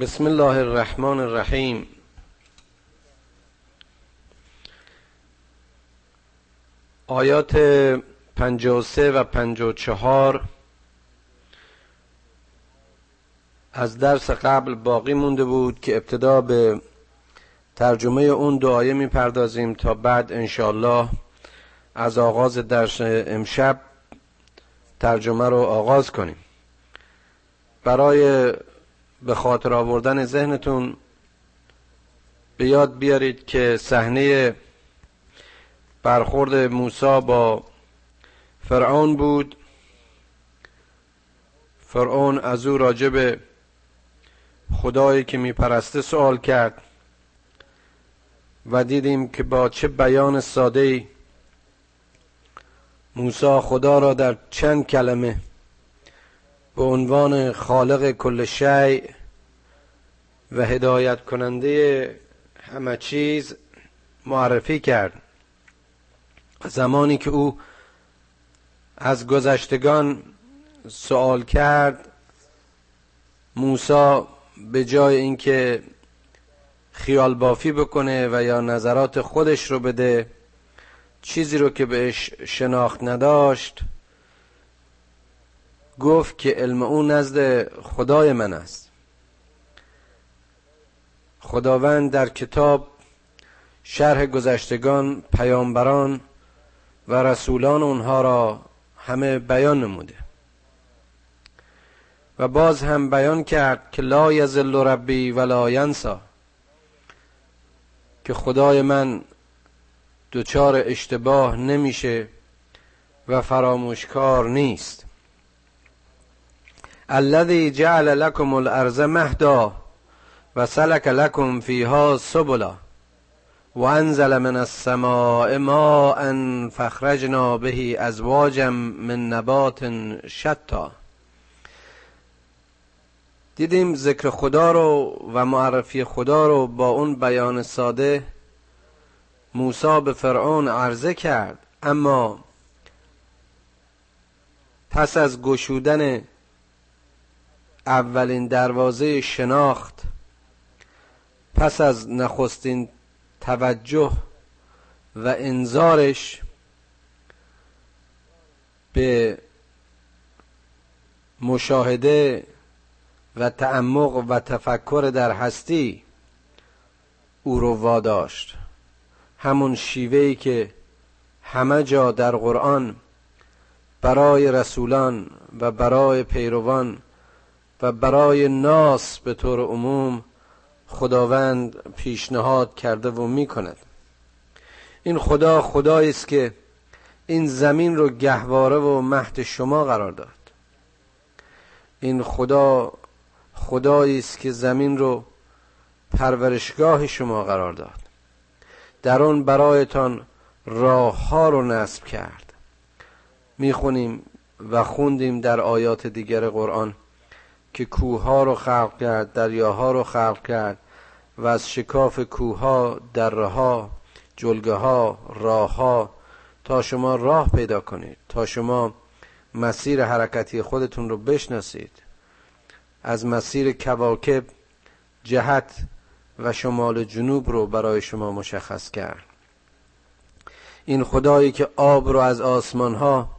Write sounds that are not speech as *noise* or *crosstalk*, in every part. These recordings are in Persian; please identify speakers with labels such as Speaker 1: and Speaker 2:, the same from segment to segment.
Speaker 1: بسم الله الرحمن الرحیم. آیات 53 و 54 از درس قبل باقی مونده بود که ابتدا به ترجمه اون دعایه می‌پردازیم تا بعد انشالله از آغاز درس امشب ترجمه رو آغاز کنیم. برای به خاطر آوردن ذهنتون به یاد بیارید که صحنه برخورد موسی با فرعون بود. فرعون از او راجب خدایی که میپرسته سوال کرد و دیدیم که با چه بیان ساده ای موسی خدا را در چند کلمه به عنوان خالق کل شیء و هدایت کننده همه چیز معرفی کرد. زمانی که او از گذشتگان سوال کرد موسی به جای اینکه خیال بافی بکنه و یا نظرات خودش رو بده چیزی رو که بهش شناخت نداشت گفت که علم او نزد خدای من است. خداوند در کتاب شرح گذشتگان پیامبران و رسولان اونها را همه بیان نموده. و باز هم بیان کرد که لا یزل ربی ولا ینسا که خدای من دچار اشتباه نمیشه و فراموشکار نیست. الذي جعل لكم الارض مهدا و سلک لكم فيها سبلا وانزل من السماء ماء فاخرجنا به ازواجا من نبات شتا دیدیم ذکر خدا رو و معرفی خدا رو با اون بیان ساده موسی به فرعون عرضه کرد. اما پس از گشودن اولین دروازه شناخت. پس از نخستین توجه و انظارش به مشاهده و تعمق و تفکر در هستی او رو واداشت. همون شیوهی که همه جا در قرآن برای رسولان و برای پیروان و برای ناس به طور عموم خداوند پیشنهاد کرده و می‌کند. این خدا خدایی است که این زمین رو گهواره و مهد شما قرار داد این خدا خدایی است که زمین رو پرورشگاه شما قرار داد. در آن برایتان راه ها رو نصب کرد. می‌خونیم و خوندیم در آیات دیگر قرآن. که کوه ها رو خلق کرد دریاها رو خلق کرد و از شکاف کوه ها دره ها جلگه ها راه ها تا شما راه پیدا کنید تا شما مسیر حرکتی خودتون رو بشناسید. از مسیر کواکب جهت و شمال جنوب رو برای شما مشخص کرد. این خدایی که آب رو از آسمان ها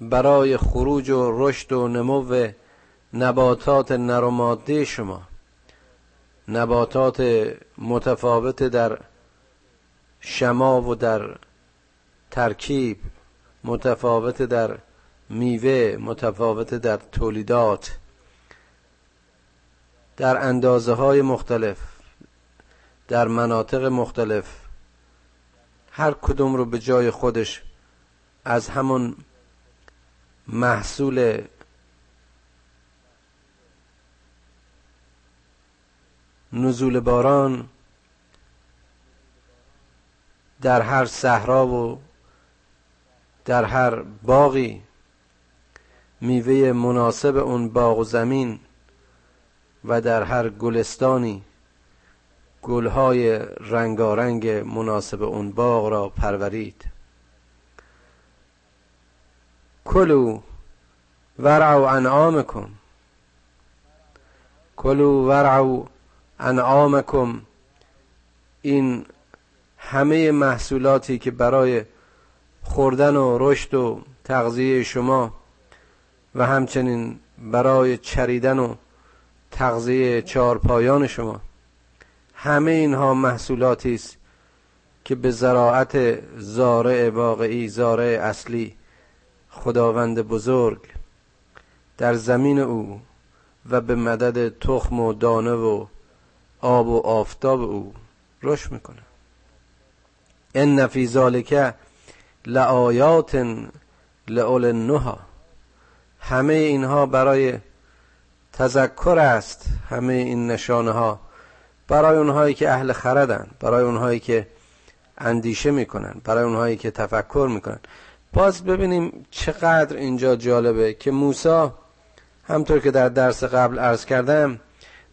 Speaker 1: برای خروج و رشد و نمو نباتات نر شما. نباتات متفاوت در شما و در ترکیب متفاوت در میوه متفاوت در تولیدات. در اندازه های مختلف در مناطق مختلف هر کدوم رو به جای خودش از همون محصول نزول باران در هر صحرا و در هر باغی میوه مناسب اون باغ و زمین و در هر گلستانی گلهای رنگارنگ مناسب اون باغ را پرورید. کلو ورعو انعامکم. کلو ورعو انعامکم. این همه محصولاتی که برای خوردن و رشد و تغذیه شما و همچنین برای چریدن و تغذیه چهارپایان شما همه اینها محصولاتی است که به زراعت زارع واقعی زارع اصلی خداوند بزرگ در زمین او و به مدد تخم و دانه و آب و آفتاب او. رشد می‌کنه. ان فی ذالک لآیات لأول النهى. همه اینها برای تذکر است. همه این نشانه ها برای اونهایی که اهل خردن برای اونهایی که اندیشه می‌کنن برای اونهایی که تفکر می‌کنن. باز ببینیم چقدر اینجا جالبه که موسی همطور که در درس قبل عرض کردم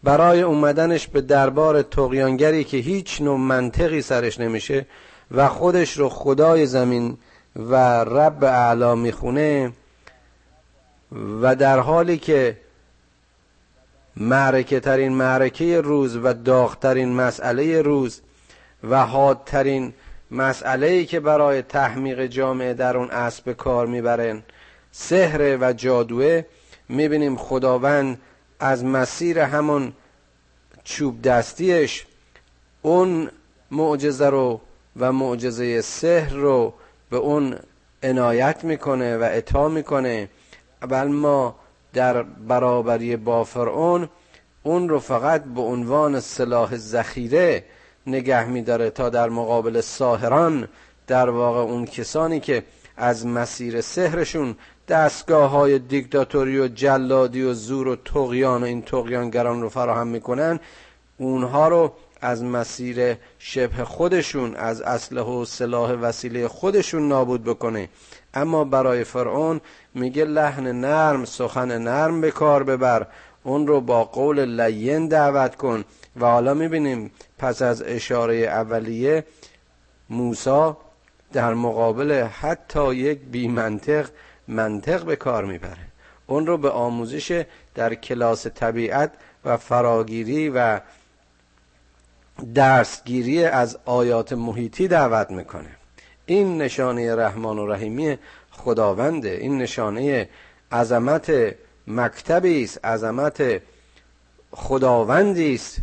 Speaker 1: برای اومدنش به دربار تقیانگری که هیچ نوع منطقی سرش نمیشه و خودش رو خدای زمین و رب اعلا می‌خونه و در حالی که معرکه ترین معرکه روز و داغترین مسئله روز و حادترین مسئله ای که برای تحمیق جامعه در اون اسب کار می‌برن سحر و جادوه می‌بینیم خداوند از مسیر همون چوب دستیش اون معجزه رو و معجزه سحر رو به اون عنایت می‌کنه و اطاع می‌کنه. بل ما در برابری با فرعون اون رو فقط به عنوان سلاح ذخیره نگه میداره تا در مقابل ساهران در واقع اون کسانی که از مسیر سحرشون دستگاه های دیکتاتوری و جلادی و زور و تقیان و این تقیانگران رو فراهم می‌کنن اونها رو از مسیر شبه خودشون از اسلحه و سلاح وسیله خودشون نابود بکنه. اما برای فرعون میگه لحن نرم سخن نرم به کار ببر اون رو با قول لین دعوت کن. و حالا می‌بینیم پس از اشاره اولیه موسا در مقابل حتی یک بی منطق به کار می‌بره. اون رو به آموزش در کلاس طبیعت و فراگیری و درسگیری از آیات محیطی دعوت می‌کنه. این نشانه رحمان و رحیمی خداونده. این نشانه عظمت مکتبی است عظمت خداوندی است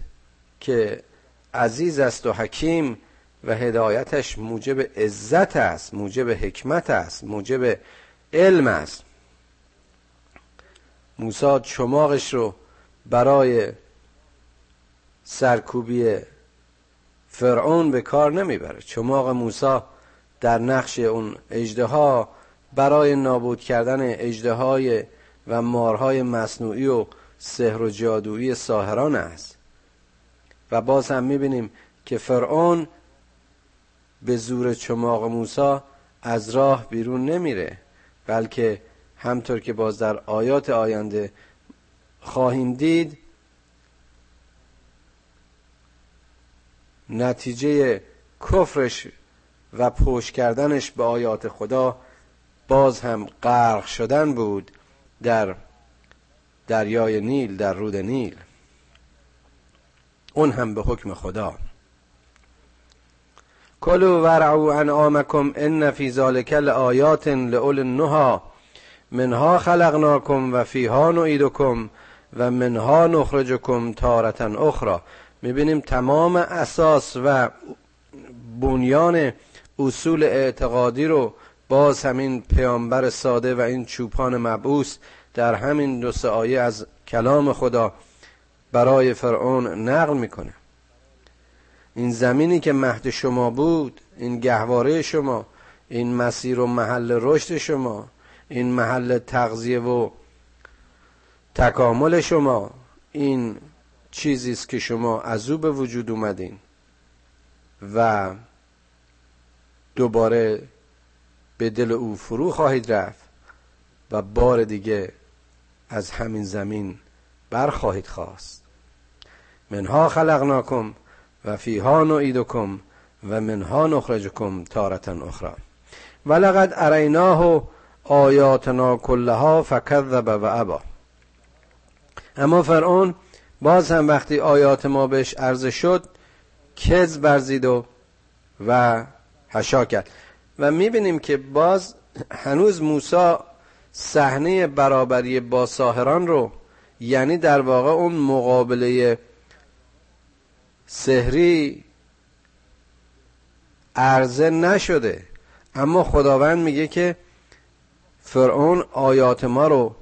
Speaker 1: که عزیز است و حکیم و هدایتش موجب عزت است موجب حکمت است موجب علم است. موسی چماغش رو برای سرکوبی فرعون به کار نمی‌بره. چماق موسی در نقش اون اجده برای نابود کردن اجده و مارهای مصنوعی و سحر و جادویی ساهران است. و باز هم می‌بینیم که فرعون به زور چماق موسی از راه بیرون نمیره. بلکه همطور که باز در آیات آینده خواهیم دید نتیجه کفرش و پوش کردنش به آیات خدا باز هم غرق شدن بود در دریای نیل در رود نیل. اون هم به حکم خدا. کلو ورعو انعامکم ان فی ذالک لآیات لأول النهى منها خلقناکم و فیها نعیدکم و منها نخرجکم تارتا اخرى می‌بینیم تمام اساس و بنیان اصول اعتقادی رو باز همین پیامبر ساده و این چوپان مبعوث در همین دو سه آیه از کلام خدا برای فرعون نقل می‌کنه. این زمینی که مهد شما بود این گهواره شما این مسیر و محل رشد شما این محل تغذیه و تکامل شما این چیزی است که شما از او به وجود اومدین و دوباره به دل او فرو خواهید رفت و بار دیگه از همین زمین برخواهید خواست. منها خلقناکم و فیها نعیدکم و منها نخرجکم تارتا اخرى ولقد اریناه آیاتنا کلها فکذب و ابا. اما فرعون باز هم وقتی آیات ما بهش عرضه شد کز برزید و و هشا کرد. و می‌بینیم که باز هنوز موسی صحنه برابری با ساهران رو یعنی در واقع اون مقابله سحری عرضه نشده. اما خداوند میگه که فرعون آیات ما رو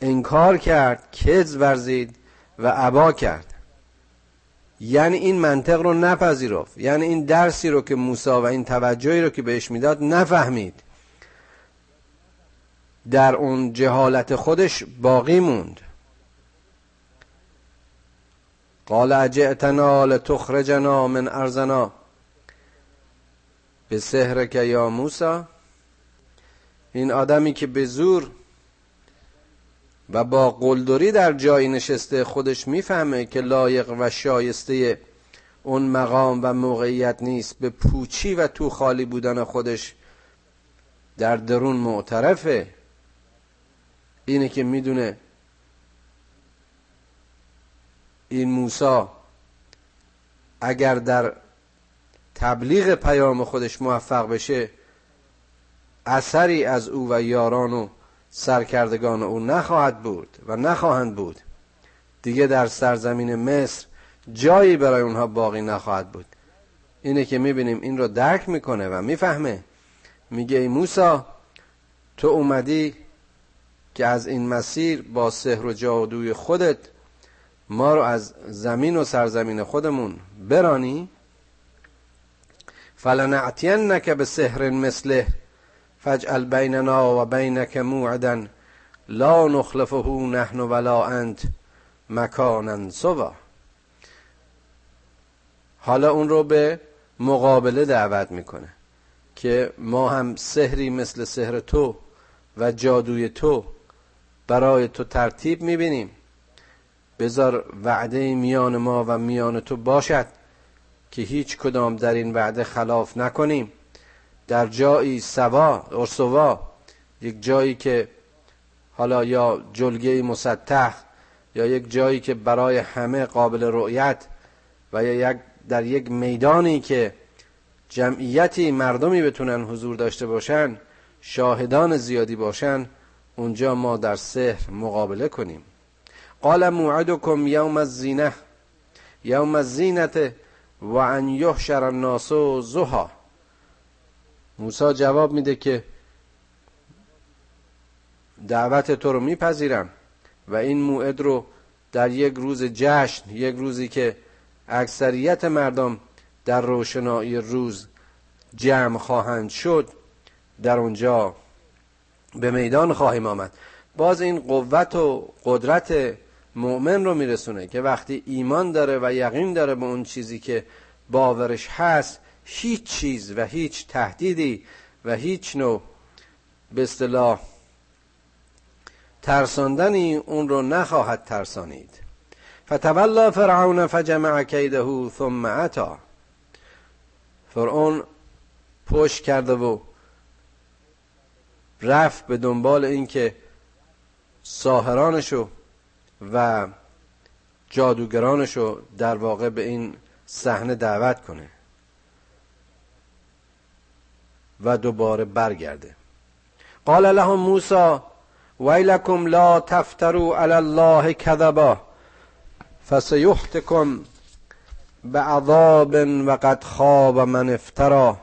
Speaker 1: انکار کرد کز ورزید و عبا کرد. یعنی این منطق رو نپذیرفت. یعنی این درسی رو که موسی و این توجهی رو که بهش می‌داد نفهمید. در اون جهالت خودش باقی موند. قال اجئتنا لتخرجنا من ارزنا به سهر که یا موسا این آدمی که به زور و با قلدری در جایی نشسته خودش می‌فهمه که لایق و شایسته اون مقام و موقعیت نیست. به پوچی و تو خالی بودن خودش در درون معترفه. اینه که می‌دونه این موسا اگر در تبلیغ پیام خودش موفق بشه اثری از او و یاران و سرکردگان او نخواهد بود و نخواهند بود. دیگه در سرزمین مصر جایی برای اونها باقی نخواهد بود. اینه که می‌بینیم این رو درک می‌کنه و می‌فهمه. میگه ای موسی تو اومدی که از این مسیر با سحر و جادوی خودت ما رو از زمین و سرزمین خودمون برانی. فلنأتینک بسحر مثله فاجعل بیننا و بینک موعدا لا نخلفه نحن ولا انت مکانا سوی حالا اون رو به مقابله دعوت می‌کنه که ما هم سحری مثل سحر تو و جادوی تو برای تو ترتیب می‌بینیم. بذار وعده میان ما و میان تو باشد که هیچ کدام در این وعده خلاف نکنیم. در جایی سوا ارسوا یک جایی که حالا یا جلگه مسطح یا یک جایی که برای همه قابل رؤیت و یا یک در یک میدانی که جمعیتی مردمی بتونن حضور داشته باشن شاهدان زیادی باشن اونجا ما در سحر مقابله کنیم. قال موعدكم یوم الزینه یوم الزینت و ان یحشر الناس زها. موسی جواب میده که دعوت تو رو میپذیرم و این موعد رو در یک روز جشن یک روزی که اکثریت مردم در روشنایی روز جمع خواهند شد در اونجا به میدان خواهیم آمد. باز این قوت و قدرت مؤمن رو میرسونه که وقتی ایمان داره و یقین داره به اون چیزی که باورش هست هیچ چیز و هیچ تهدیدی و هیچ نوع به اصطلاح ترساندنی اون رو نخواهد ترسانید. فتولا فرعون فجمع کیده ثم عطا فرعون پشت کرده و رفت به دنبال اینکه ساهرانشو و جادوگرانشو در واقع به این صحنه دعوت کنه و دوباره برگرده. قال لهم موسی ویلکم لا تفتروا علی الله کذبا فسیحتکم بعذاب وقد خواب من افترا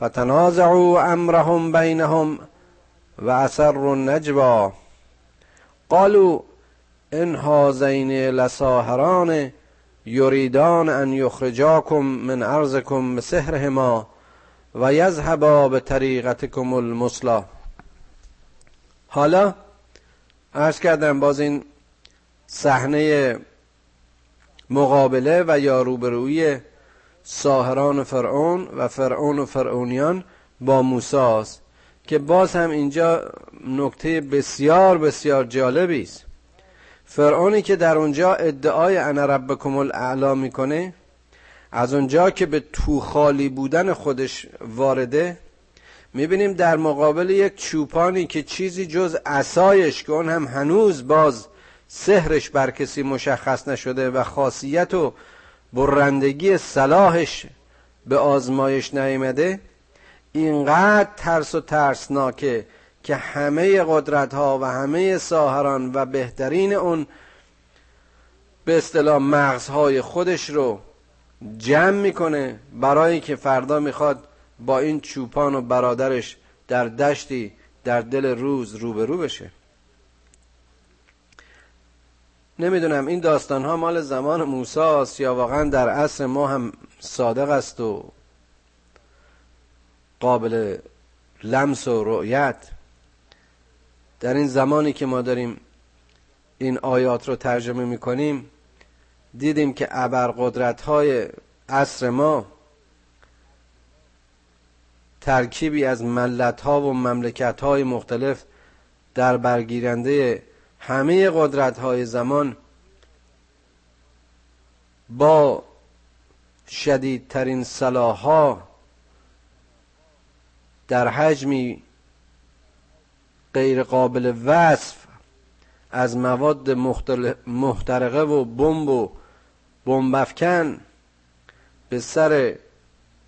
Speaker 1: فتنازعوا امرهم بینهم و اثر النجوا. قالوا ان هذین لساهران یریدان ان یخرجاکم من ارضکم بسحرهما و یذهبا به طریقتکم المصلا حالا عرض کردم باز این صحنه مقابله و یا روبرویی ساهران فرعون و فرعون و فرعونیان با موسی که باز هم اینجا نکته بسیار بسیار جالبی است. فرعونی که در اونجا ادعای انا ربکم الاعلا می‌کنه از اونجا که به تو خالی بودن خودش وارده می‌بینیم در مقابل یک چوپانی که چیزی جز اسایش که اون هم هنوز باز سهرش بر کسی مشخص نشده و خاصیت و برندگی صلاحش به آزمایش نیامده اینقدر ترس و ترسناکه که همه قدرت ها و همه ساهران و بهترین اون به اصطلاح مغزهای خودش رو جمع می‌کنه برای که فردا می‌خواد با این چوپان و برادرش در دشتی در دل روز روبرو بشه. نمی‌دونم این داستان ها مال زمان موسی است یا واقعا در عصر ما هم صادق است و قابل لمس و رؤیت. در این زمانی که ما داریم این آیات رو ترجمه می‌کنیم دیدیم که ابرقدرت های عصر ما ترکیبی از ملت ها و مملکت های مختلف در برگیرنده همه قدرت های زمان با شدیدترین ها در حجمی غیر قابل وصف از مواد محترقه و بمب و بمبافکن به سر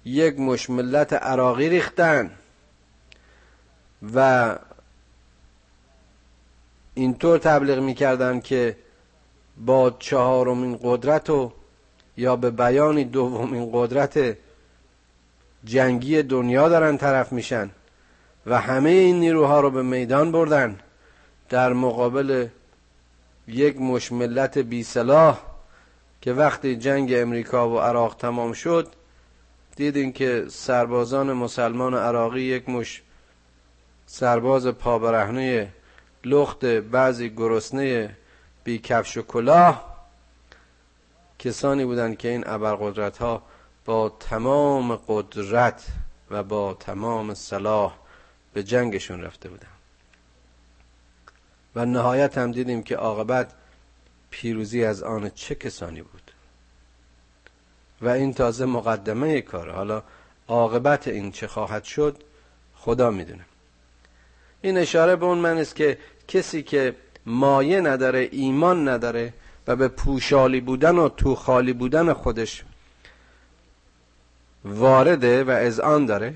Speaker 1: یک مش ملت عراقی ریختن و اینطور تبلیغ می‌کردن که با چهارمین قدرت و یا به بیانی دومین قدرت جنگی دنیا دارن طرف میشن. و همه این نیروها رو به میدان بردن. در مقابل یک مش ملت بی سلاح که وقتی جنگ امریکا و عراق تمام شد دیدین که سربازان مسلمان عراقی یک مش سرباز پابرهنه لخت بعضی گرسنه بی کفش و کلاه کسانی بودند که این ابرقدرت ها با تمام قدرت و با تمام صلاح به جنگشون رفته بودن. و نهایت هم دیدیم که عاقبت پیروزی از آن چه کسانی بود. و این تازه مقدمه کار حالا عاقبت این چه خواهد شد خدا می‌دونه. این اشاره به اون من است که کسی که مایه نداره ایمان نداره و به پوشالی بودن و تو خالی بودن خودش وارده و از آن داره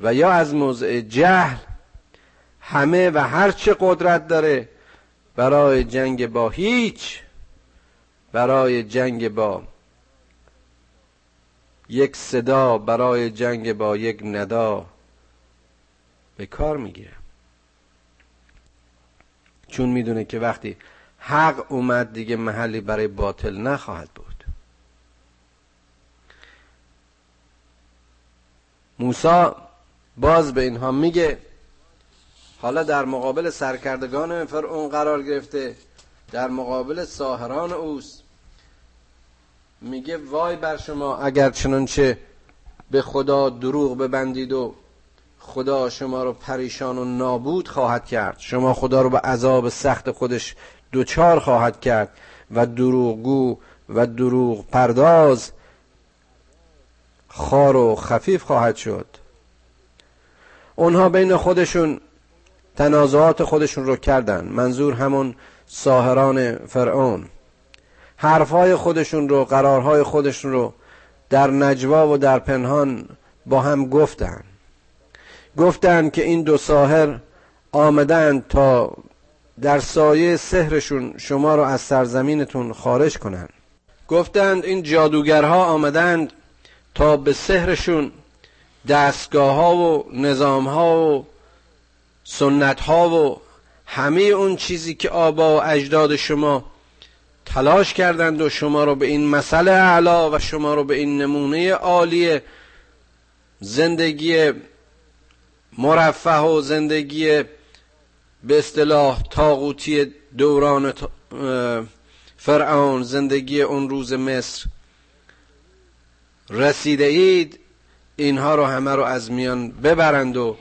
Speaker 1: و یا از موضع جهل همه و هر چه قدرت داره برای جنگ با هیچ برای جنگ با یک صدا برای جنگ با یک ندا به کار می‌گیره. چون می‌دونه که وقتی حق اومد دیگه محلی برای باطل نخواهد بود. موسی باز به اینها میگه حالا در مقابل سرکردگان فرعون قرار گرفته در مقابل ساهران اوست. میگه وای بر شما اگر چنانچه به خدا دروغ ببندید و خدا شما رو پریشان و نابود خواهد کرد شما خدا رو به عذاب سخت خودش دوچار خواهد کرد و دروغگو و دروغ پرداز خار و خفیف خواهد شد. اونها بین خودشون تنازعات خودشون رو کردن. منظور همون ساهران فرعون. حرفهای خودشون رو قرارهای خودشون رو در نجوا و در پنهان با هم گفتن. گفتن که این دو ساهر آمدن تا در سایه سحرشون شما رو از سرزمینتون خارج کنند گفتند این جادوگرها آمدند تا به سحرشون دستگاه ها و نظام ها و سنت ها و همه اون چیزی که آبا و اجداد شما تلاش کردند و شما رو به این مسئله اعلا و شما رو به این نمونه عالی زندگی مرفه و زندگی به اصطلاح تاغوتی دوران فرعون زندگی اون روز مصر رسیده اید. اینها رو همه رو از میان ببرند و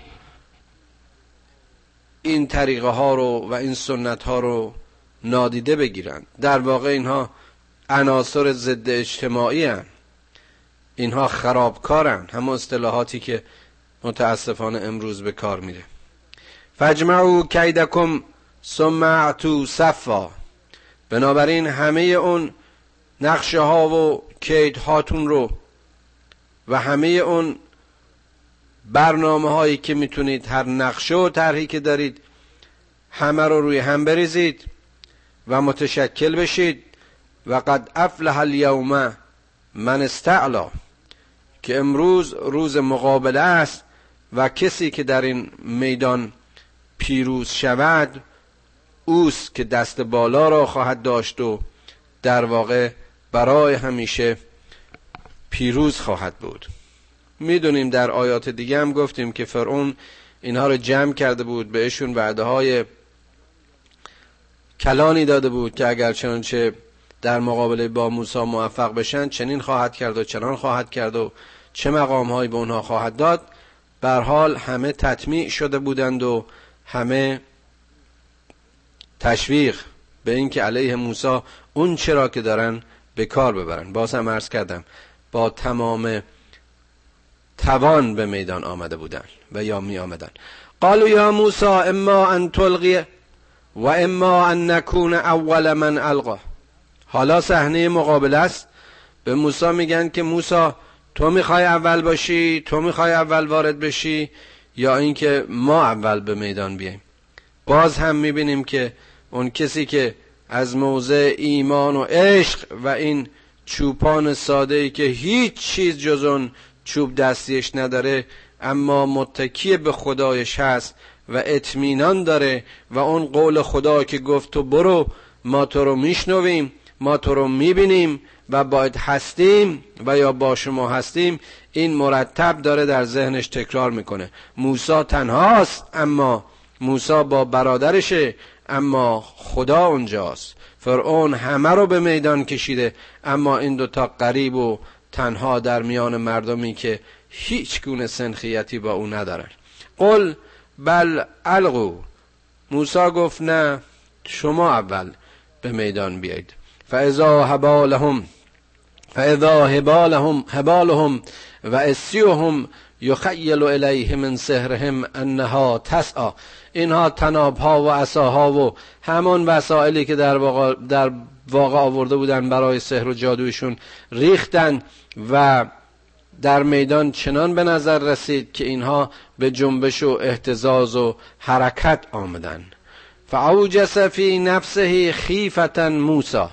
Speaker 1: این طریقه ها رو و این سنت ها رو نادیده بگیرند. در واقع اینها عناصر ضد اجتماعی هن. اینها خرابکارن. همه اصطلاحاتی که متاسفانه امروز به کار میره. فجمعو کیدکم ثم اعتو صفا. بنابراین همه اون نقشه ها و کید هاتون رو و همه اون برنامه هایی که می‌تونید هر نقشه و طرحی که دارید همه رو روی هم بریزید و متشکل بشید. و قد افلح اليوم من استعلا که امروز روز مقابله است و کسی که در این میدان پیروز شود اوست که دست بالا را خواهد داشت و در واقع برای همیشه پیروز خواهد بود. می‌دونیم در آیات دیگه هم گفتیم که فرعون اینها رو جمع کرده بود بهشون وعده های کلانی داده بود که اگر چنانچه در مقابله با موسی موفق بشن چنین خواهد کرد و چنان خواهد کرد و چه مقام هایی به اونها خواهد داد. بر حال همه تطمیع شده بودند و همه تشویق به اینکه علیه موسی اون چرا که دارن به کار ببرن. باز هم عرض کردم با تمام توان به میدان آمده بودن و یا می آمدن. قالوا یا موسی اما ان تلقی و اما ان نکون اول من القا. حالا صحنه مقابله است. به موسی میگن که موسی تو می‌خوای اول باشی تو می‌خوای اول وارد بشی یا اینکه ما اول به میدان بیایم باز هم می‌بینیم که اون کسی که از موضع ایمان و عشق و این چوپان ساده ای که هیچ چیز جز اون چوب دستیش نداره اما متکی به خدایش هست و اطمینان داره و اون قول خدا که گفت تو برو ما تو رو میشنویم ما تو رو می‌بینیم و باید هستیم و یا با شما هستیم این مرتب داره در ذهنش تکرار می‌کنه. موسا تنهاست اما موسا با برادرشه اما خدا اونجاست. فرعون همه رو به میدان کشیده اما این دوتا قریب و تنها در میان مردمی که هیچ گونه سنخیتی با او ندارن. قل بل القو موسا گفت نه شما اول به میدان بیایید. فاذا هبالهم فاذا هبالهم هبالهم و اسیهم یخیل الیه من سحرهم انها تسعا. اینها تناب ها و عصاها و همان وسائلی که در واقع, در واقع آورده بودن برای سحر و جادویشون ریختن و در میدان چنان به نظر رسید که اینها به جنبش و احتزاز و حرکت آمدن. فعوجس فی نفسه خیفتا موسا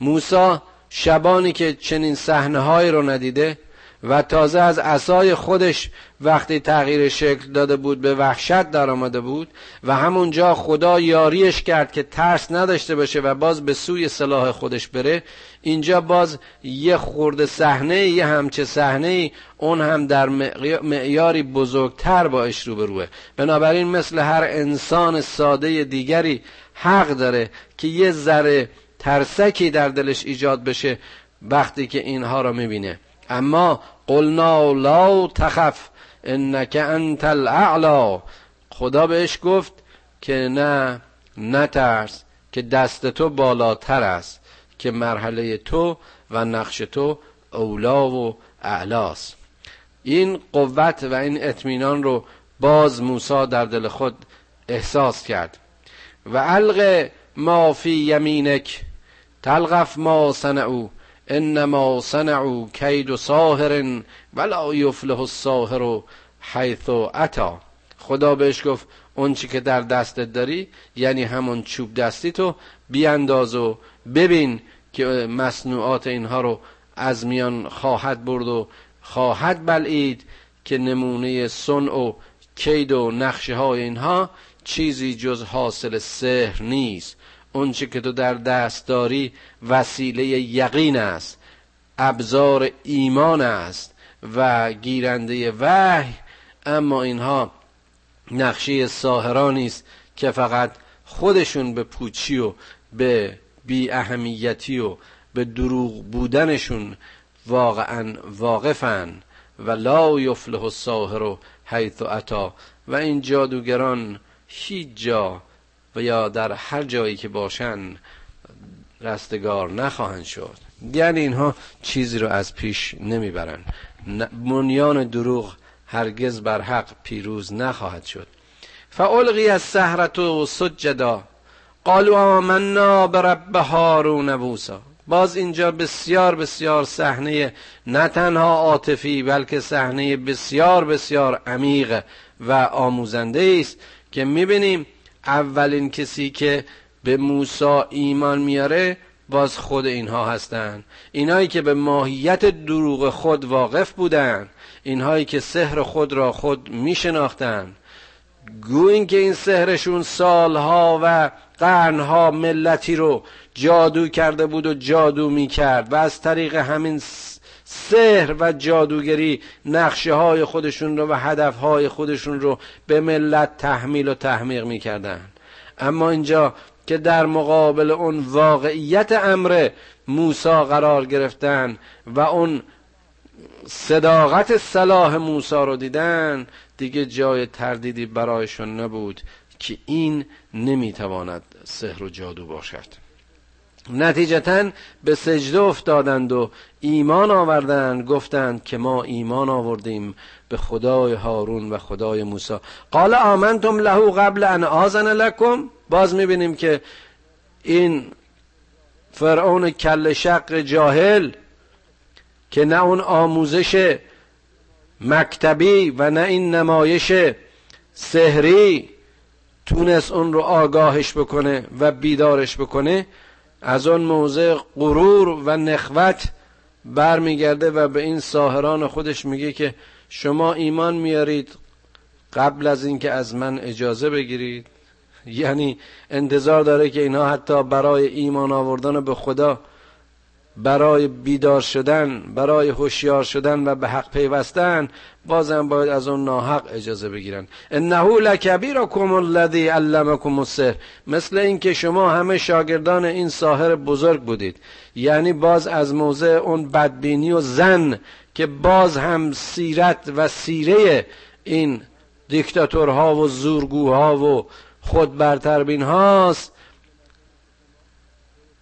Speaker 1: موسا شبانی که چنین صحنه رو ندیده و تازه از عصای خودش وقتی تغییر شکل داده بود به وحشت در آمده بود و همونجا خدا یاریش کرد که ترس نداشته باشه و باز به سوی سلاح خودش بره اینجا باز یه خورده صحنه یه همچه صحنه اون هم در معیاری بزرگتر باش روبروه. بنابراین مثل هر انسان ساده دیگری حق داره که یه ذره ترسکی در دلش ایجاد بشه وقتی که اینها را می‌بینه. اما قلنا لا تخف انک انت الاعلا خدا بهش گفت که نه نترس که دست تو بالاتر است که مرحله تو و نقش تو اولا و اعلاست این قوت و این اطمینان رو باز موسی در دل خود احساس کرد. و علق ما فی یمینک تلغف ما صنعو. انما صنعوا کید ساهر ولا یفلح الساهر حیث اتا خدا بهش گفت اون چی که در دستت داری یعنی همون چوب دستی تو بیانداز و ببین که مصنوعات اینها رو از میان خواهد برد و خواهد بلعید که نمونه سن و کید و نقشه های اینها چیزی جز حاصل سحر نیست. اونچه که تو در دست داری وسیله یقین است ابزار ایمان است و گیرنده وحی. اما اینها نقشه ساهرانی است که فقط خودشون به پوچی و به بی اهمیتی و به دروغ بودنشون واقعا واقفن و لا یفلح الساهر حیث اتا. و این جادوگران هیچ جا و یا در هر جایی که باشن رستگار نخواهند شد. یعنی اینها چیزی رو از پیش نمی‌برن. بنیان دروغ هرگز بر حق پیروز نخواهد شد. فالقی از سهرت و سجدا. قالوا آمنا برب هارون موسی باز اینجا بسیار بسیار صحنه نه تنها عاطفی بلکه صحنه بسیار بسیار عمیق و آموزنده است که می‌بینیم اولین کسی که به موسی ایمان میاره باز خود اینها هستند اینهایی که به ماهیت دروغ خود واقف بودند اینهایی که سحر خود را خود میشناختند گوین که این سحرشون سالها و قرنها ملتی رو جادو کرده بود و جادو می‌کرد و از طریق همین سحر و جادوگری نقشه های خودشون رو و هدف های خودشون رو به ملت تحمیل و تحمیق می‌کردن. اما اینجا که در مقابل اون واقعیت امر موسا قرار گرفتن و اون صداقت صلاح موسا رو دیدن دیگه جای تردیدی برایشون نبود که این نمی‌تواند سحر و جادو باشد. نتیجتا به سجده افتادند و ایمان آوردند گفتند که ما ایمان آوردیم به خدای هارون و خدای موسی. قال آمنتم له قبل ان آزن لکم. باز می‌بینیم که این فرعون کل شق جاهل که نه اون آموزش مکتبی و نه این نمایش سحری تونست اون رو آگاهش بکنه و بیدارش بکنه. از اون موضع غرور و نخوت برمیگرده و به این ساهران خودش میگه که شما ایمان میارید قبل از اینکه از من اجازه بگیرید. یعنی انتظار داره که اینها حتی برای ایمان آوردن به خدا برای بیدار شدن برای هوشیار شدن و به حق پیوستن بازم باید از اون ناحق اجازه بگیرن. انه لکبیرکم الذی علمکم السحر. مثل اینکه شما همه شاگردان این ساحر بزرگ بودید. یعنی باز از موضع اون بدبینی و زن که باز هم سیرت و سیره این دیکتاتورها و زورگوها و خود برتربین هاست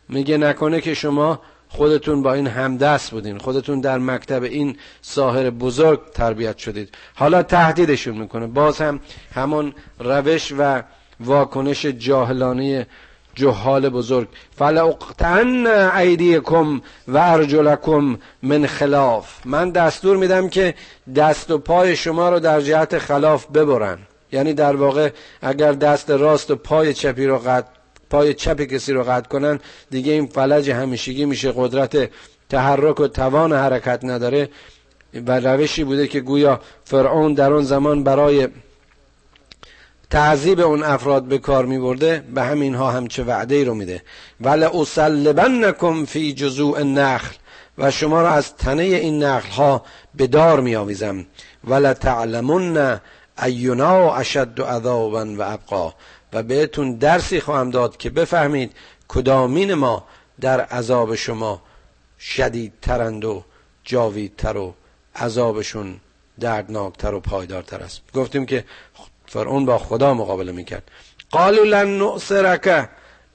Speaker 1: میگه نکنه که شما خودتون با این همدست بودین. خودتون در مکتب این ساهر بزرگ تربیت شدید. حالا تهدیدشون می‌کنه. باز هم همون روش و واکنش جاهلانه جهال بزرگ. فلاقتن ایدیکم و ارجلکم من خلاف. من دستور میدم که دست و پای شما رو در جهت خلاف ببرن. یعنی در واقع اگر دست راست و پای چپی رو قطع پای چپ کسی رو قطع کنن دیگه این فلج همیشگی میشه. قدرت تحرک و توان حرکت نداره. و روشی بوده که گویا فرعون در اون زمان برای تعذیب اون افراد به کار می برده به همین ها هم چه وعده رو میده. ولی اصلبنکم فی جزوع النخل و شما را از تنه این نخل ها به دار می آویزم ولا تعلمون اینا اشد عذابا و ابقا. و بهتون درسی خواهم داد که بفهمید کدامین ما در عذاب شما شدیدترند و جاویدتر و عذابشون دردناکتر و پایدارتر است. گفتیم که فرعون با خدا مقابله می‌کرد. قالوا لن نؤثرك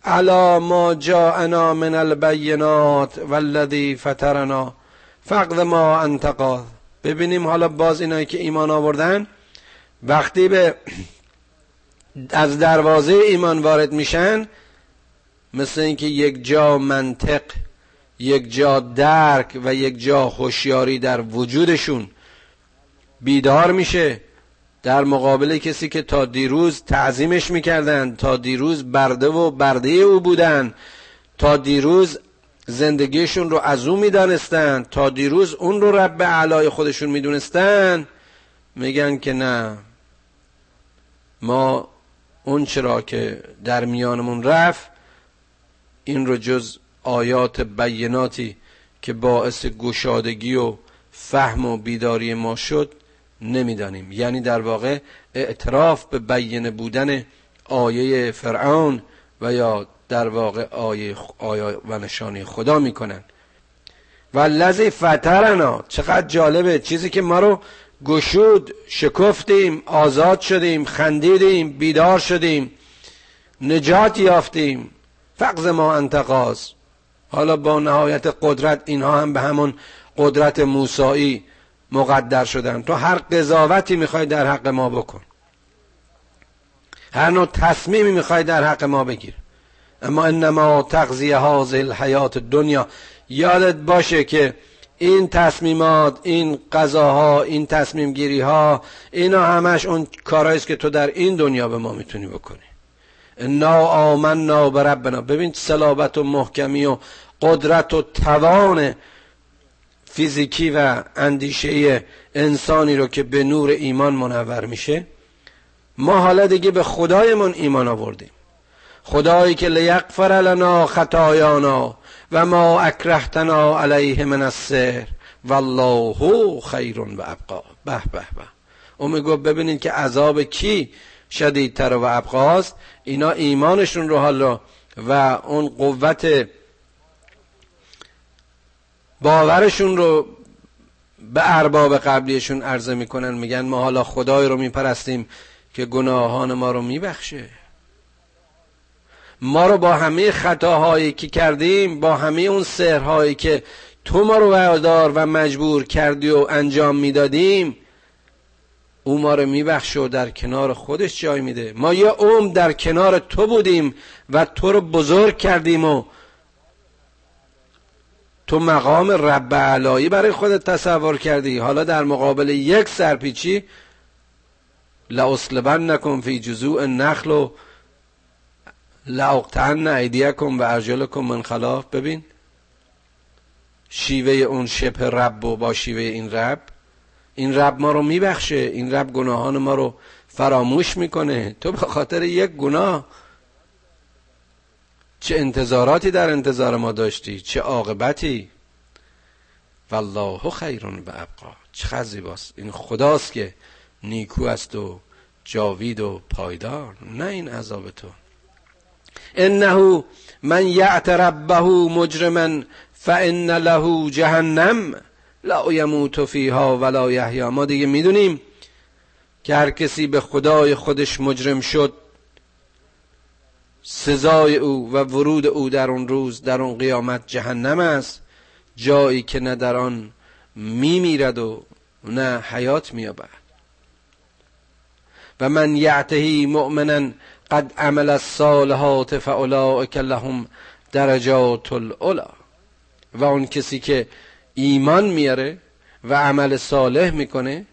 Speaker 1: على ما جاءنا من البینات والذی فترنا فقد ما انتقاض ببینیم حالا باز اینایی که ایمان آوردن وقتی به از دروازه ایمان وارد میشن مثل اینکه یک جا منطق یک جا درک و یک جا هوشیاری در وجودشون بیدار میشه در مقابل کسی که تا دیروز تعظیمش می‌کردن تا دیروز برده و برده او بودن تا دیروز زندگیشون رو از او می‌دانستن تا دیروز اون رو رب علای خودشون می‌دونستن میگن که نه ما اون چرا که در میانمون رفت این رو جز آیات بیناتی که باعث گشادگی و فهم و بیداری ما شد نمی‌دانیم. یعنی در واقع اعتراف به بیانه بودن آیه فرعون و یا در واقع آیه, آیه و نشانی خدا می‌کنن. و لذی فترنا چقدر جالبه. چیزی که ما رو گشود شکفتیم آزاد شدیم خندیدیم بیدار شدیم نجات یافتیم. فقز ما انتقاز. حالا با نهایت قدرت اینها هم به همون قدرت موسایی مقدر شدن. تو هر قضاوتی می‌خوای در حق ما بکن. هر نوع تصمیمی می‌خوای در حق ما بگیر. اما انما تغذیه هذه الحیات دنیا یادت باشه که این تصمیمات این قضاها این تصمیم گیری ها اینا همش اون کارهاییست که تو در این دنیا به ما می‌تونی بکنی. انا آمنا به ربنا. ببین صلابت و محکمی و قدرت و توان فیزیکی و اندیشه انسانی رو که به نور ایمان منور میشه ما حالا دیگه به خدایمون ایمان آوردیم. خدایی که لیغفر لنا خطایانا. و ما اکرهتنا علیه من السحر والله خیر و ابقا. به به به. او میگو ببینید که عذاب کی شدیدتر و ابقاست. اینا ایمانشون رو حالا و اون قوت باورشون رو به ارباب قبلیشون عرضه می‌کنن. میگن ما حالا خدای رو میپرستیم که گناهان ما رو میبخشه. ما رو با همه خطاهایی که کردیم با همه اون سهرهایی که تو ما رو وعدار و مجبور کردی و انجام می‌دادیم او ما رو میبخشه و در کنار خودش جای میده. ما یه عمر در کنار تو بودیم و تو رو بزرگ کردیم و تو مقام رب علایی برای خودت تصور کردی. حالا در مقابل یک سرپیچی لأصلبن نکن فی جزوع النخل و لأقطعن ایدیکم و ارجلکم من خلاف. ببین. شیوه اون شبه رب و با شیوه این رب. این رب ما رو میبخشه. این رب گناهان ما رو فراموش می‌کنه. تو به خاطر یک گناه چه انتظاراتی در انتظار ما داشتی؟ چه عاقبتی؟ والله خیرون و ابقا. چه زیباست. این خداست که نیکو است و جاوید و پایدار. نه این عذاب تو. انه من یعت ربه مجرما فان له جهنم لا یموت فیها ولا یحیا ما دیگه می‌دونیم که هر کسی به خدای خودش مجرم شد سزای او و ورود او در اون روز در اون قیامت جهنم است. جایی که نه در آن میمیرد و نه حیات مییابد. و من یعتهی مؤمنا قد عمل الصالحات فاولئک لهم درجات العلا و اون کسی که ایمان میاره و عمل صالح می‌کنه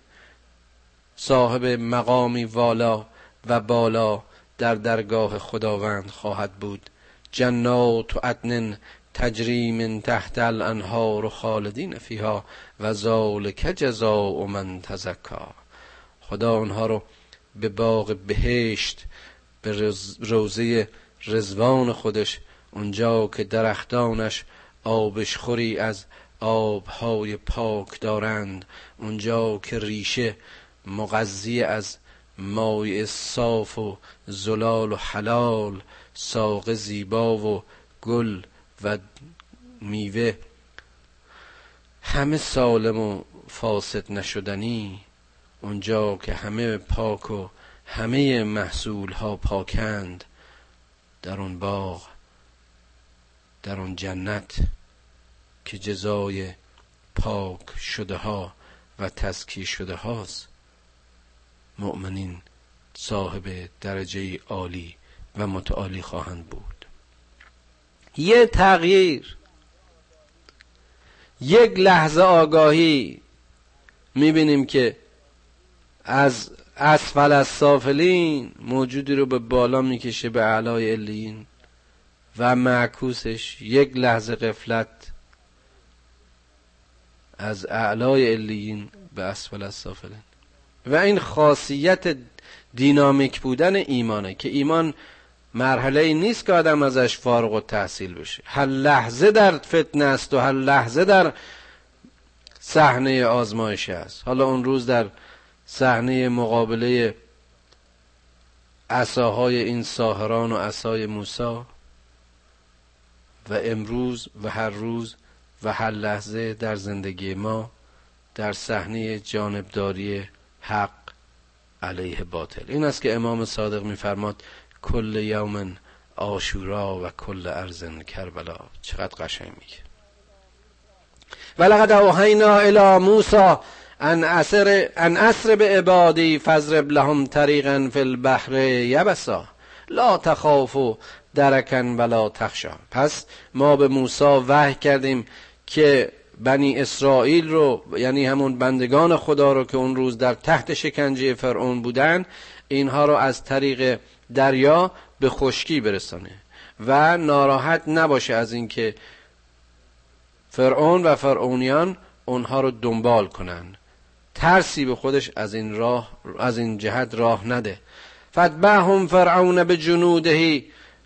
Speaker 1: صاحب مقامی والا و بالا در درگاه خداوند خواهد بود. جنات و عدن تجری من تحت الانهار خالدین فیها و ذالک جزاء من تزکا. خدا اونها رو به باغ بهشت به روزه رزوان خودش اونجا که درختانش آبش خوری از آبهای پاک دارند. اونجا که ریشه مغذی از مای صاف و زلال و حلال ساق زیبا و گل و میوه. همه سالم و فاسد نشدنی. اونجا که همه پاک و همه محصول ها پاکند در اون باغ در اون جنت که جزای پاک شده ها و تزکی شده هاست مؤمنین صاحب درجه عالی و متعالی خواهند بود. یه تغییر یک لحظه آگاهی می‌بینیم که از اسفل از سافلین موجودی رو به بالا می‌کشه به علای الین و معکوسش یک لحظه قفلت از اعلای الین به اسفل از سافلین. و این خاصیت دینامیک بودن ایمانه که ایمان مرحله ای نیست که آدم ازش فارغ و تحصیل بشه. هر لحظه در فتنه است و هر لحظه در صحنه آزمایش است. حالا اون روز در صحنه مقابله عصاهای این ساهران و عصای موسی و امروز و هر روز و هر لحظه در زندگی ما در صحنه جانبداری حق علیه باطل. این است که امام صادق میفرماد کل یوم آشورا و کل ارزن کربلا. چقدر قشنگ میگه. ولقد اوحینا الی موسی ان اسر ان اسر به عبادی فضرب لهم طریقا فی البحر یبسا. لا تخافوا درکن ولا تخشا. پس ما به موسی وحی کردیم که بنی اسرائیل رو یعنی همون بندگان خدا رو که اون روز در تحت شکنجه فرعون بودن اینها رو از طریق دریا به خشکی برسانه. و ناراحت نباشه از اینکه فرعون و فرعونیان اونها رو دنبال کنن. ترسی به خودش از این راه از این جهت راه نده. فتبعهم فرعون به جنودهی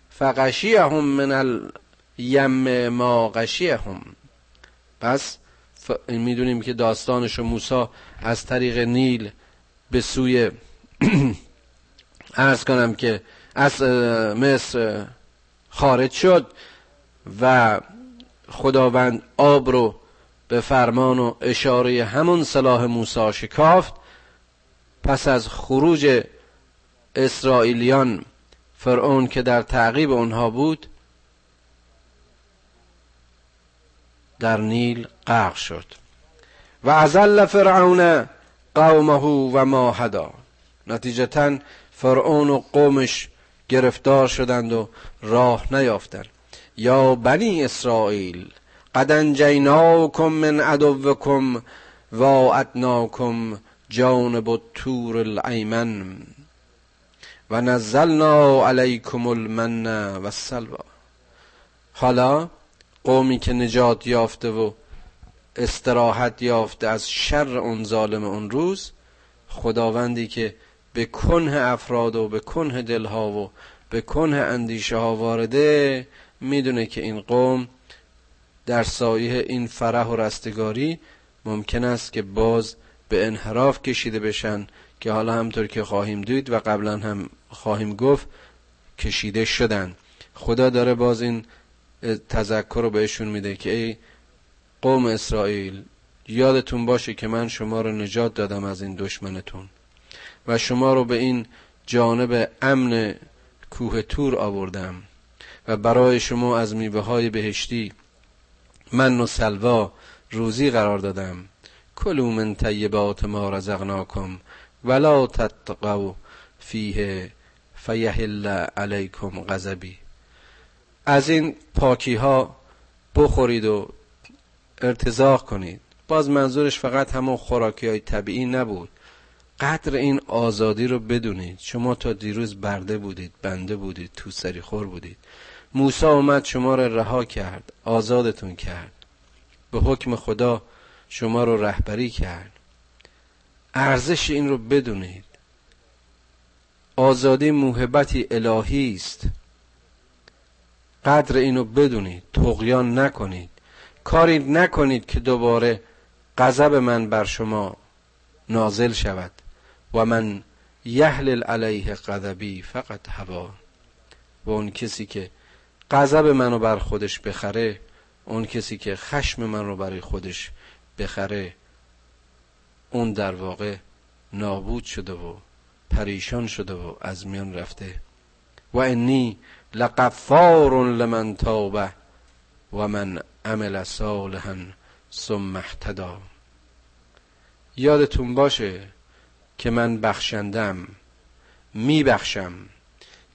Speaker 1: فغشیهم من الیم ما غشیهم. پس ف... می‌دونیم که داستانش و موسی از طریق نیل به سوی *clears throat* ارز کنم که از مصر خارج شد و خداوند آب رو به فرمان و اشاره همون صلاح موسی شکافت. پس از خروج اسرائیلیان فرعون که در تعقیب اونها بود در نیل غرق شد. و ازل فرعون قومه و ما هدا. نتیجتا فرعون و قومش گرفتار شدند و راه نیافتند. یا بنی اسرائیل قد انجیناکم من عدوکم ادناکم جانب الطور الایمن و نزلنا علیکم المن و السلوا حالا قومی که نجات یافته و استراحت یافته از شر اون ظالم اون روز خداوندی که به کنه افراد و به کنه دلها و به کنه اندیشه ها وارده می‌دونه که این قوم در سایه این فرح و رستگاری ممکن است که باز به انحراف کشیده بشن که حالا همطور که خواهیم دید و قبلا هم خواهیم گفت کشیده شدن. خدا داره باز این تذکر رو بهشون میده که ای قوم اسرائیل یادتون باشه که من شما رو نجات دادم از این دشمنتون و شما رو به این جانب امن کوه تور آوردم و برای شما از میوه های بهشتی من و سلوا روزی قرار دادم. کلو من طیبات ما رزقناکم ولا تتقوا فیه فیهل علیکم غضبی. از این پاکی ها بخورید و ارتزاق کنید. باز منظورش فقط همون خوراکی های طبیعی نبود. قدر این آزادی رو بدونید. شما تا دیروز برده بودید بنده بودید تو سری خور بودید. موسی اومد شما رو رها کرد آزادتون کرد. به حکم خدا شما رو رهبری کرد. ارزش این رو بدونید. آزادی موهبتی الهی است. قدر اینو بدونید تقیان نکنید. کاری نکنید که دوباره غضب من بر شما نازل شود. و من یحلل علیه غضبی فقط هوا. و اون کسی که غضب منو بر خودش بخره اون کسی که خشم من رو برای خودش بخره اون در واقع نابود شده و پریشان شده و از میان رفته. و انی لقفار لمن تابه و من عمل صالحا ثم اهتدى. یادتون باشه که من بخشندم میبخشم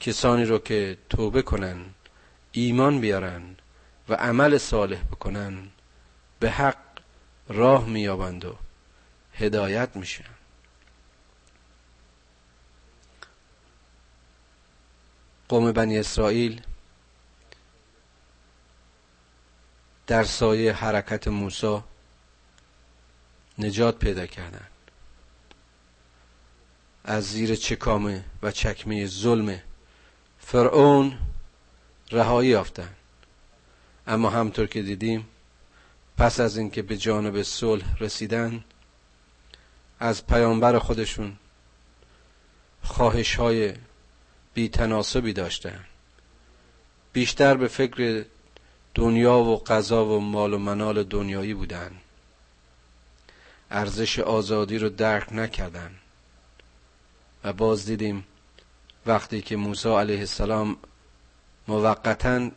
Speaker 1: کسانی رو که توبه کنن ایمان بیارن و عمل صالح بکنن به حق راه میابند و هدایت میشن. قوم بنی اسرائیل در سایه حرکت موسی نجات پیدا کردند. از زیر چکامه و چکمه ظلم فرعون رهایی یافتند اما همطور که دیدیم پس از اینکه به جانب صلح رسیدن از پیامبر خودشون خواهش های بی تناسبی داشتن. بیشتر به فکر دنیا و قضا و مال و منال دنیایی بودن. ارزش آزادی رو درک نکردن. و باز دیدیم وقتی که موسی علیه السلام موقتا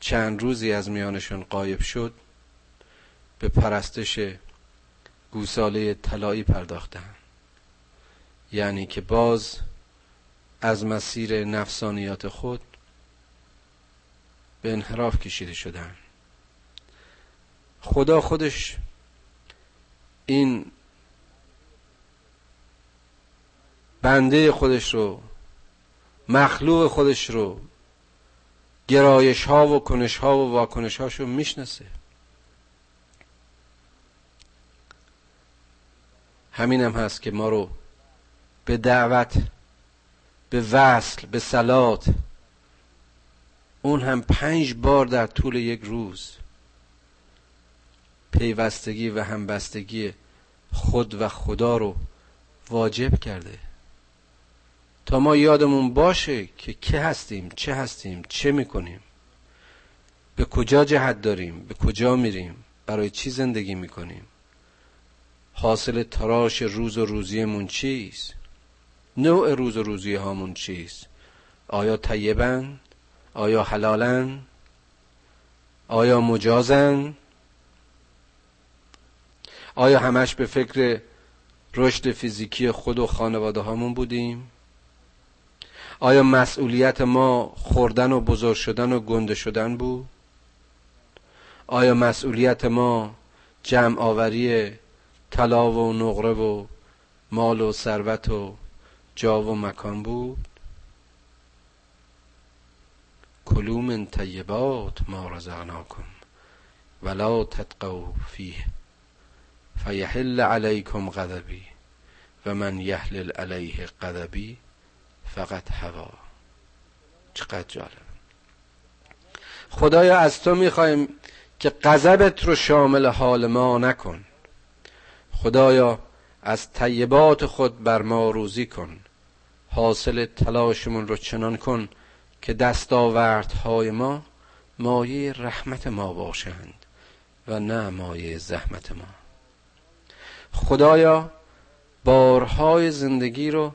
Speaker 1: چند روزی از میانشون قایب شد به پرستش گوساله طلایی پرداختن یعنی که باز از مسیر نفسانیات خود به انحراف کشیده شدن خدا خودش این بنده خودش رو مخلوق خودش رو گرایش ها و کنش ها و واکنش هاشو می‌شناسه. همین هم هست که ما رو به دعوت به وصل به سلات اون هم پنج بار در طول یک روز پیوستگی و همبستگی خود و خدا رو واجب کرده. تا ما یادمون باشه که که هستیم چه هستیم چه می‌کنیم. به کجا جهت داریم به کجا میریم برای چی زندگی می‌کنیم. حاصل تراش روز و روزیمون چیست؟ نوع روز و روزی هامون چیست؟ آیا طیبن؟ آیا حلالن؟ آیا مجازن؟ آیا همش به فکر رشد فیزیکی خود و خانواده هامون بودیم؟ آیا مسئولیت ما خوردن و بزرگ شدن و گنده شدن بود؟ آیا مسئولیت ما جمع آوری طلا و نقره و مال و ثروت و جا و مکان بود؟ کلو من طیبات ما رزقناکم ولا تتقوا فیه فیحل علیکم غضبی و من یحلل علیه غضبی فقط هوا. چقدر جالب. خدایا از تو می‌خوایم که غضبت رو شامل حال ما نکن. خدایا از طیبات خود بر ما روزی کن. حاصل تلاشمون رو چنان کن که دستاوردهای ما مایه رحمت ما باشند و نه مایه زحمت ما. خدایا بارهای زندگی رو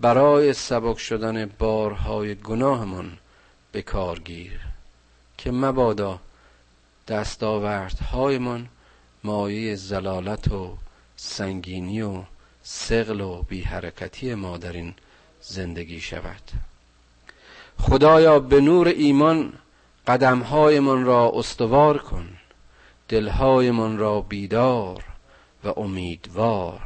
Speaker 1: برای سبک شدن بارهای گناهمان به کار گیر که مبادا دستاوردهایمان مایه زلالت و سنگینی و سقل و بی حرکتی ما در این زندگی شود. خدایا به نور ایمان قدمهایمان را استوار کن دلهایمان را بیدار و امیدوار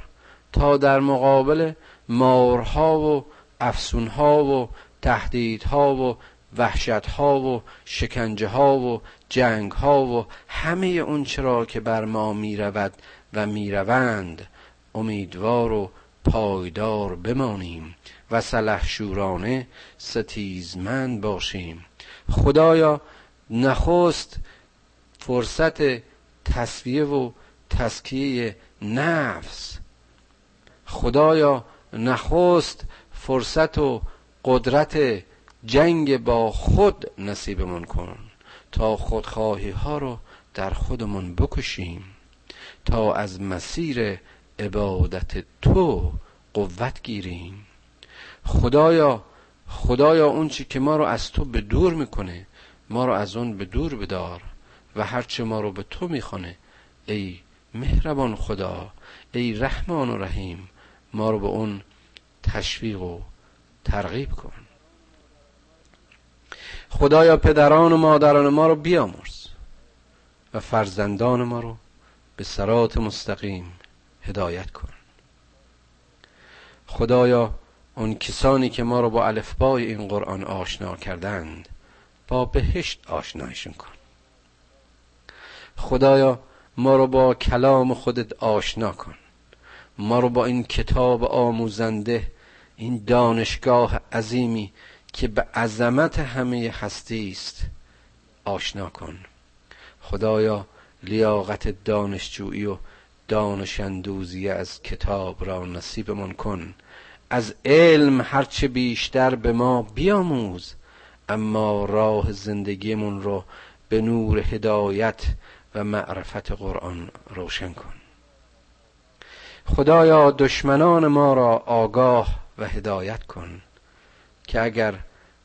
Speaker 1: تا در مقابل مارها و افسونها و تهدیدها و وحشتها و شکنجه ها و جنگ ها و همه اون چرا که بر ما می رود و می روند امیدوار و پایدار بمانیم و سلحشورانه ستیزمند باشیم. خدایا نخست فرصت تصویه و تسکیه نفس. خدایا نخست فرصت و قدرت جنگ با خود نصیبمون کن. تا خودخواهی ها رو در خودمون بکشیم. تا از مسیر عبادت تو قوت گیریم. خدایا خدایا اون چی که ما رو از تو به دور می‌کنه ما رو از اون به دور بدار و هرچه ما رو به تو می‌خونه ای مهربان خدا ای رحمان و رحیم. ما رو به اون تشویق و ترغیب کن. خدایا پدران و مادران ما رو بیامرز و فرزندان ما رو به سرات مستقیم هدایت کن. خدایا اون کسانی که ما رو با الفبای این قرآن آشنا کردند با بهشت آشنایشون کن. خدایا ما رو با کلام خودت آشنا کن. ما رو با این کتاب آموزنده این دانشگاه عظیمی که به عظمت همه هستی است آشنا کن. خدایا لیاقت دانشجویی و دانشندوزی از کتاب را نصیبمان کن. از علم هرچه بیشتر به ما بیاموز اما راه زندگیمون رو به نور هدایت و معرفت قرآن روشن کن. خدایا دشمنان ما را آگاه و هدایت کن که اگر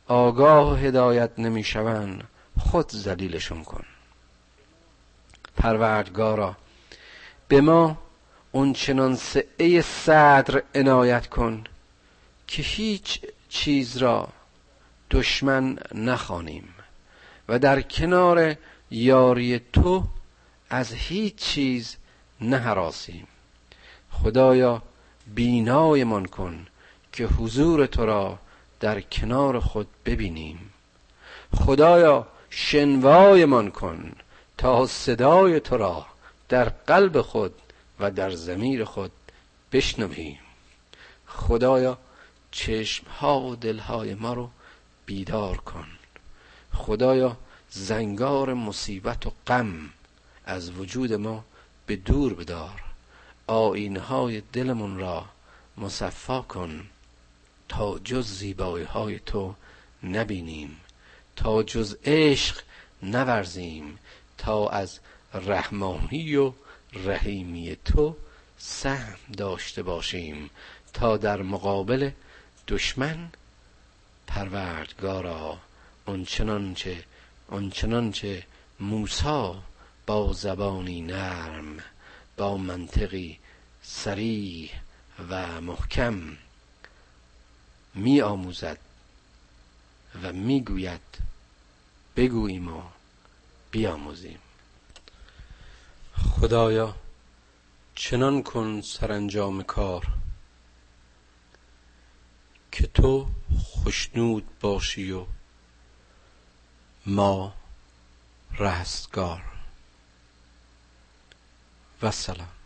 Speaker 1: آگاه و هدایت نمی‌شوند خود ذلیلشون کن. پروردگارا به ما اون چنان سعه صدر عنایت کن که هیچ چیز را دشمن نخوانیم و در کنار یاری تو از هیچ چیز نهراسیم. خدایا بینایمان کن که حضور تو را در کنار خود ببینیم. خدایا شنوایمان کن تا صدای تو را در قلب خود و در زمیر خود بشنویم. خدایا چشمها و دلهای ما رو بیدار کن. خدایا زنگار مصیبت و غم از وجود ما به دور بدار. آینهای دلمون را مصفا کن تا جز زیبایی های تو نبینیم تا جز عشق نورزیم تا از رحمانی و رحیمی تو سهم داشته باشیم تا در مقابل دشمن پروردگارا آنچنانچه آنچنانچه موسی با زبانی نرم با منطقی سریح و محکم می آموزد و می گوید بگوییم و بیاموزیم. خدایا چنان کن سرانجام کار که تو خشنود باشی و ما رستگار. والسلام.